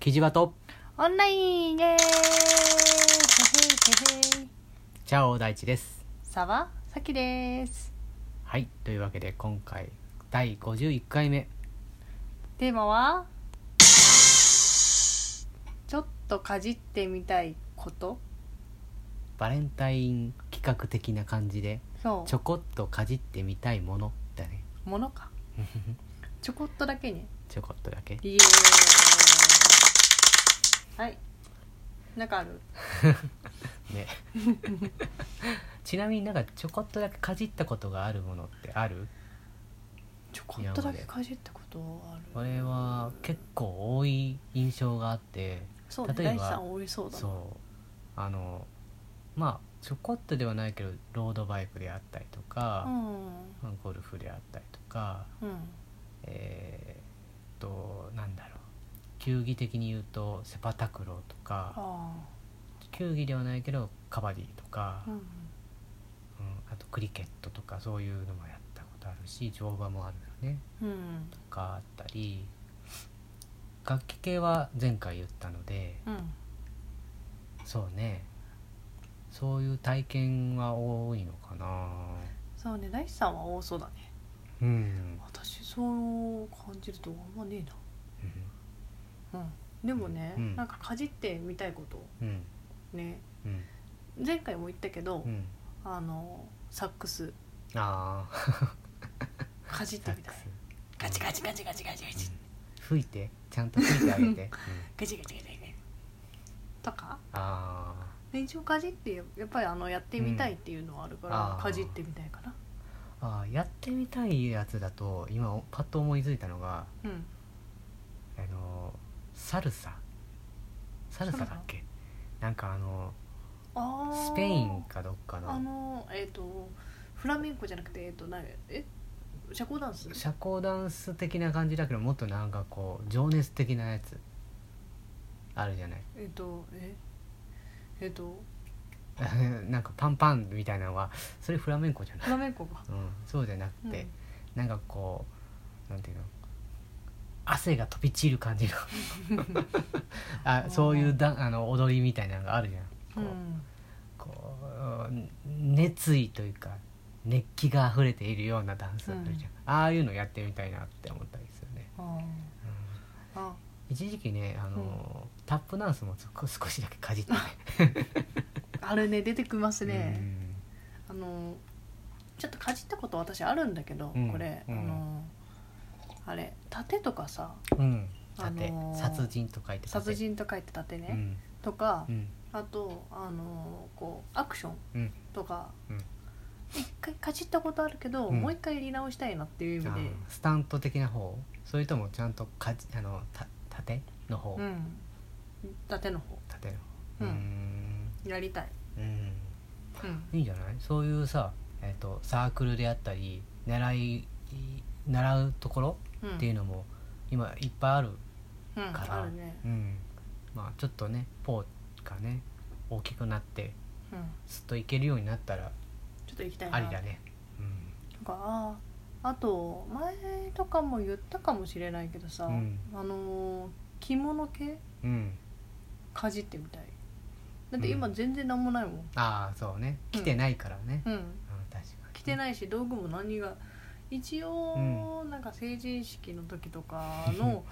キジバト。オンラインイエーイへへいへへいチャオ大地ですさわさきです。はい。というわけで今回第51回目。テーマは？ちょっとかじってみたいこと？バレンタイン企画的な感じでそちょこっとかじってみたいもの。だね。うものか。ちょこっとだけね。ちょこっとだけ。イエーイはい。なんかある？ね。ちなみになんかちょこっとだけかじったことがあるものってある？ちょこっとだけかじったことある。これは結構多い印象があってそうね例えばそうあのまあちょこっとではないけどロードバイクであったりとか、うん。まあゴルフであったりとかうん。えーっとなんだろう球技的に言うとセパタクローとかあ球技ではないけどカバディとか、あうん。うんあとクリケットとかそういうのもやったことあるし乗馬もあるよね。うんとかあったり楽器系は前回言ったのでうん。そうね。そういう体験は多いのかな。そうね大地さんは多そうだね。うん、私そう感じるとあんまねえなうん。でもね、うん。なんかかじってみたいこと。うん。ね。うん。前回も言ったけど、うん。あのサックス。ああ かじってみたい。ガチガチガチガチガチガチ。吹いて。ちゃんと吹いてあげて、うん、ガチガチガチガチ。とか。あで一応かじってやっぱりあのやってみたいっていうのはあるから、あー。かじってみたいかな。ーあーやってみたいやつだと今パッと思いついたのがうん。あのサルサ？サルサだっけ？なんかあのあー。スペインかどっかあののえっ、とフラメンコじゃなくてえっ、となえ？社交ダンス？社交ダンス的な感じだけどもっとなんかこう情熱的なやつ。あるじゃない？えっ、とえ？えっ、と？なんかパンパンみたいなのはそれフラメンコじゃない？フラメンコが、うん、そうじゃなくうん。て、なんかこうなんていうの？汗が飛び散る感じの。あそういうだあの踊りみたいなのがあるじゃん。こう,、うん。こう熱意というか熱気が溢れているようなダンスあるじゃん、ああいうのやってみたいなって思ったりするね、あうん。一時期ねあの、タップダンスも少少しだけかじって。ね あれね出てきますね、うん。あのちょっとかじったこと私あるんだけど、うん。これ、うん。あのあれ盾とかさうん。あ盾、のー殺人と書いて盾。殺人と書いて盾ね、うん。とか、うん。あとあのこうアクションうん。とかうん。一回かじったことあるけど、うん。もう一回やり直したいなっていう意味で。スタント的な方？それともちゃんとかじあのた盾の方、うん。盾の方。盾のう方。うん。ん。やりたい、うん。うん。いいんじゃない？そういうさ、えー、とサークルであったり習い習うところ？うん、っていうのも今いっぱいあるうん、から、あるね、うん。まあちょっとねポーがね大きくなってうん、すっといけるようになったらちょっと行きたいな。ありだね。なんかあと前とかも言ったかもしれないけどさ、うん。あのー着物系？うん、うん、かじってみたい。だって今全然なんもないもん、ああそうね。来てないからね、うん、うん、確かに。着てないし道具も何が一応、なんか成人式の時とかの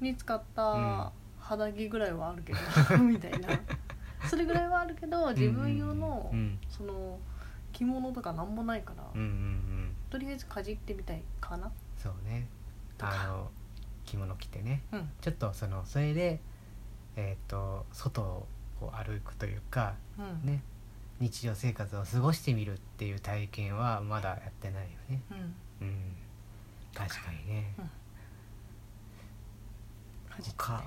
に使った肌着ぐらいはあるけど、みたいな。それぐらいはあるけど自分用の、うん。その着物とかなんもないから、うんうんうん。とりあえずかじってみたいかな。そうね。あの着物着てね。うん。ちょっとそのそれでえっ、と外を歩くというかうん。ね日常生活を過ごしてみるっていう体験はまだやってないよね。うん。うん。確かにね。うん。か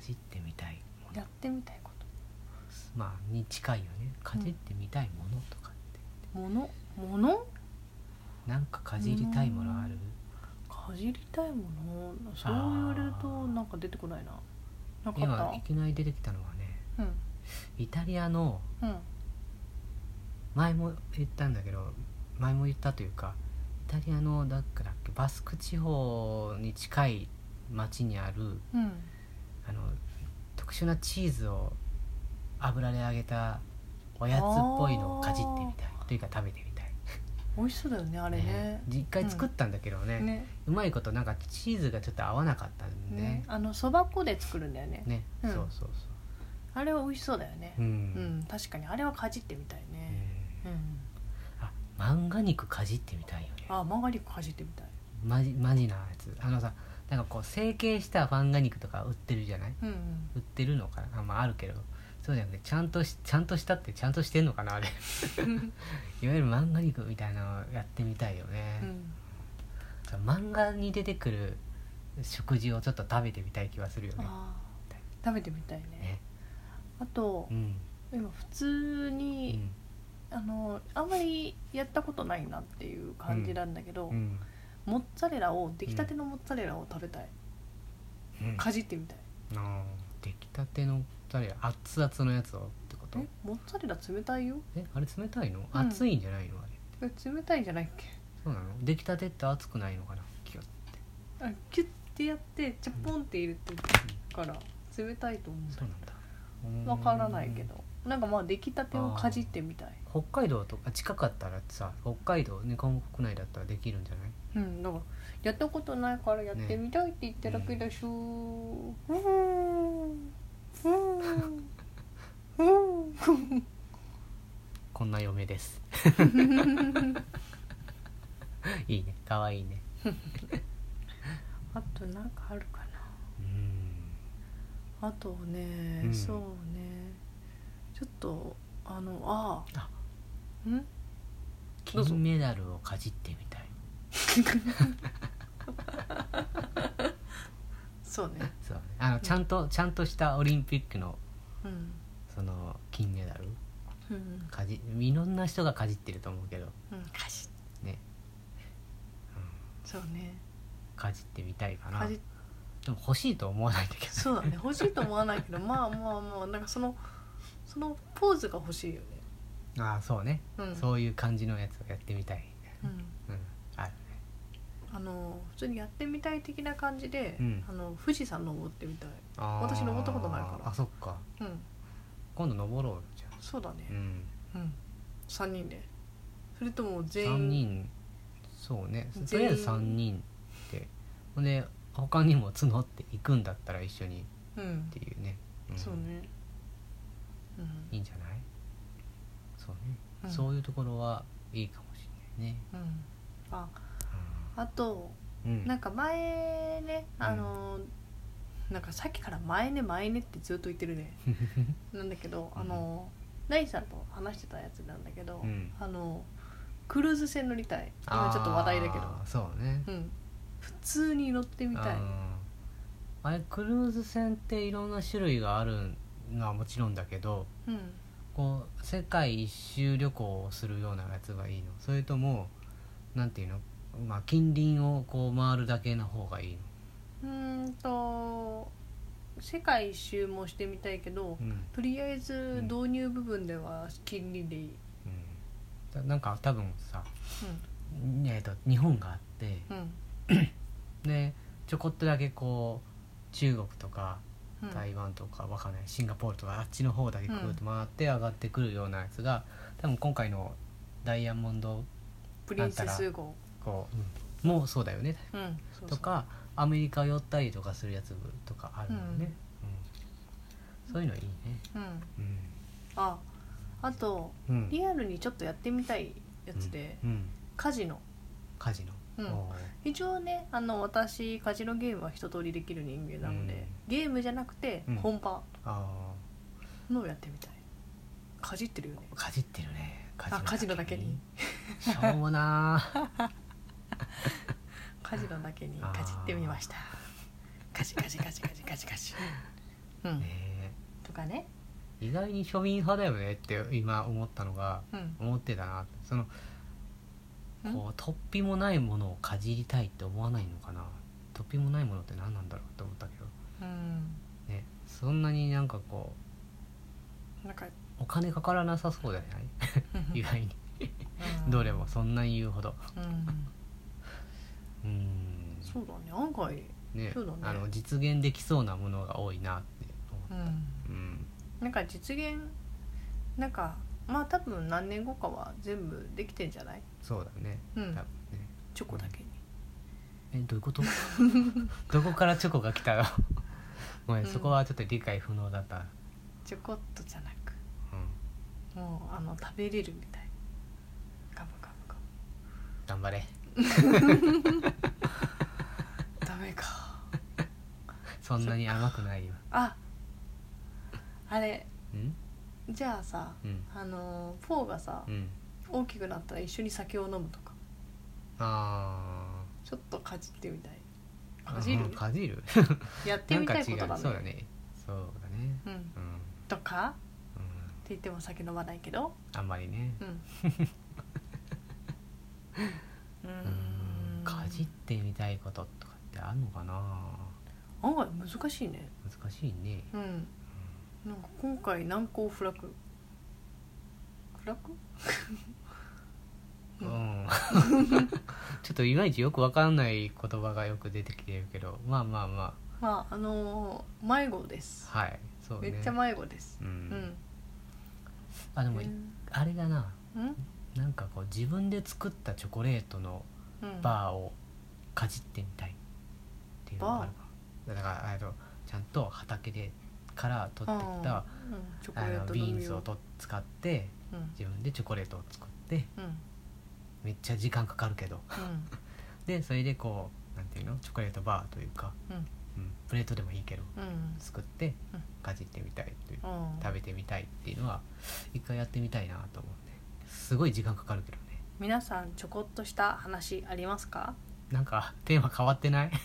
じってみたいもの。やってみたいこと。まあに近いよね。かじってみたいものとかって、もの？もの？なんかかじりたいものある？かじりたいもの？そう言われるとなんか出てこないな。なか今いっきなり出てきたのはねたうん。イタリアのうん前も言ったんだけど前も言ったというかイタリアのだっけだっけバスク地方に近い町にあるうん。あの特殊なチーズを油で揚げたおやつっぽいのをかじってみたい。というか食べてみたい。美味しそうだよねあれね。実回作ったんだけどね,、ねうまいことなんかチーズがちょっと合わなかったんでね。ね。あのそば粉で作るんだよね。ね。うん。そうそうあれは美味しそうだよね。そうううん。ん、確かに。あれはかじってみたいね。うんうん、あ漫画肉かじってみたいよね。あマガリックかじってみたい。マジマジなやつ。あのさなんかこう成形した漫画肉とか売ってるじゃない？うん売ってるのかな？あ,、まあ、あるけど。そうじゃなくてちゃんとしちゃんとしたってちゃんとしてんのかな？あれ。う んいわゆる漫画肉みたいなのをやってみたいよね、うん。漫画に出てくる食事をちょっと食べてみたい気はするよね。食べてみたいね。ね。あとうん。今普通うに、んあのあんまりやったことないなっていう感じなんだけど、うん。モッツァレラを出来たてのモッツァレラを食べたい、うん。かじってみたい。あー出来たての誰熱々のやつをってこと？えモッツァレラ冷たいよ。えあれ冷たいの、うん。熱いんじゃないの？あれ。え冷たいんじゃないっけ？そうなの？出来たてって熱くないのかな？キュッあキュッてやってチャポンって入れてるから冷たいと思うんだそうなんだ。うんわからないけどなんかまあ出来たてをかじってみたい。北海道とか近かったらさ北海道日本国内だったらできるんじゃない？うんだからやったことないからやってみたいって言ってるだけでしょ、うーん。うーん。うーん。こん。な嫁ですいいね可愛いねあとなん。かあるかうん。なあとね、うん。そうねちょっとあのああ。あ。ん？どうぞ。金メダルをかじってみたい。そうね。そうね。あのちゃんとちゃんとしたオリンピックのうん。その金メダル。うんかじいろんな人がかじってると思うけど。うんかじね、そうね。うん、かじってみたいかな。かじでも欲しいと思わないんだけどそうだね。欲しいと思わないけどまあまあまあなんかそのそのポーズが欲しいよね。ああそうね、うん。そういう感じのやつをやってみたい。うん。うん。あるね。あの普通にやってみたい的な感じで、うん。あの富士山登ってみたい。あー。私登ったことないから。あそっか。うん。今度登ろうよじゃそうだね。あうん。うん。3人で。それとも全3員人。そうね。全員。とりあえず3人ってほんで他にも募っていくんだったら一緒に。っうん。ていうね、ん。そうね。うんいいんじゃない？そうね、うん。そういうところはいいかもしれないね、うん。ああとうん、なんか前ねあの、なんかさっきから前ね前ねってずっと言ってるね。なんだけどあのナイさんと話してたやつなんだけど、うん。あのクルーズ船乗りたい。今ちょっと話題だけど。あーそうね。うん。普通に乗ってみたい。あー。あれクルーズ船っていろんな種類があるのはもちろんだけどうん。こう世界一周旅行をするようなやつがいいの。それともなんていうの、まあ、近隣をこう回るだけの方がいいの。うーんと世界一周もしてみたいけど、うん。とりあえず導入部分では近隣でいい、うん。だなんか多分さ、えー、と日本があってうん。でちょこっとだけこう中国とかうん。台湾とかわかんない。シンガポールとかあっちの方だけぐるっと回って上がってくるようなやつが多分今回のダイヤモンドプリンセス号。こう、もうそうだよね。うんそうそう。とかアメリカ寄ったりとかするやつとかあるよね、うん。そういうのいいね。うん。うん。ああとうん。リアルにちょっとやってみたいやつで、うん、カジノ。カジノ、うん。一応ねあの私カジノゲームは一通りできる人間なので、ゲームじゃなくてうん。本場あのをやってみたい。かじってるよね。ーかじってるね。カあカジノだけに。しょうもなー。カジノだけにかじってみました。カジカジカジカジカジカジ。うん。ねとかね。意外に庶民派だよねって今思ったのがうん。思ってたな。そのんこう突飛もないものをかじりたいって思わないのかな？突飛もないものって何なんだろうって思ったけど。うん。ね。そんなになんかこなんかうお金かからなさそうじゃない？意外に。うん。どれもそんなに言うほど。うん。うん。そうだね。案外ね。そうだね。あの実現できそうなものが多いなって思うん。う、うん、なんか実現なんかまあ多分何年後かは全部できてんじゃない？そうだね。うん。多分ね。チョコだけに。えどういうこと？どこからチョコが来たの？ごめん、うん。そこはちょっと理解不能だった、ちょこっとじゃなく。うん、もうあの食べれるみたい。ガブガブガ頑張れ。ブダメか。そんなに甘くないよ。ああれ。うん？じゃあさうん。あのフォーがさうん。大きくなったら一緒に酒を飲むとか。あちょっとかじってみたい。あかじる？うんかじる？やってみたいことだなんか違う。そうだね。ねそうだね。うん。うん、とか？うん、って言っても酒飲まないけど？あんまりね。うん。う うんん。かじってみたいこととかってあんのかな？案外難しいね。難しいね。うんなんか今回難攻不落。不落？ううん。ん ちょっといまいちよくわかんない言葉がよく出てきてるけどまあまあままああのー迷子です、あはいそうね。めっちゃ迷子です。ううん。んあでもうんあれだな。うん？なんかこう自分で作ったチョコレートのうん。バーをかじってみたいっていうのがあるか。もだからあのちゃんと畑でから取ってきたあのビーンズをと使ってうん。自分でチョコレートを作ってうん。めっちゃ時間かかるけど。うん。でそれでこうなんていうの？チョコレートバーというか、プレートでもいいけどうん。作ってうん。かじってみたいといううん食べてみたいっていうのは一回やってみたいなと思ってすごい時間かかるけどね。皆さんちょこっとした話ありますか？なんかテーマ変わってない？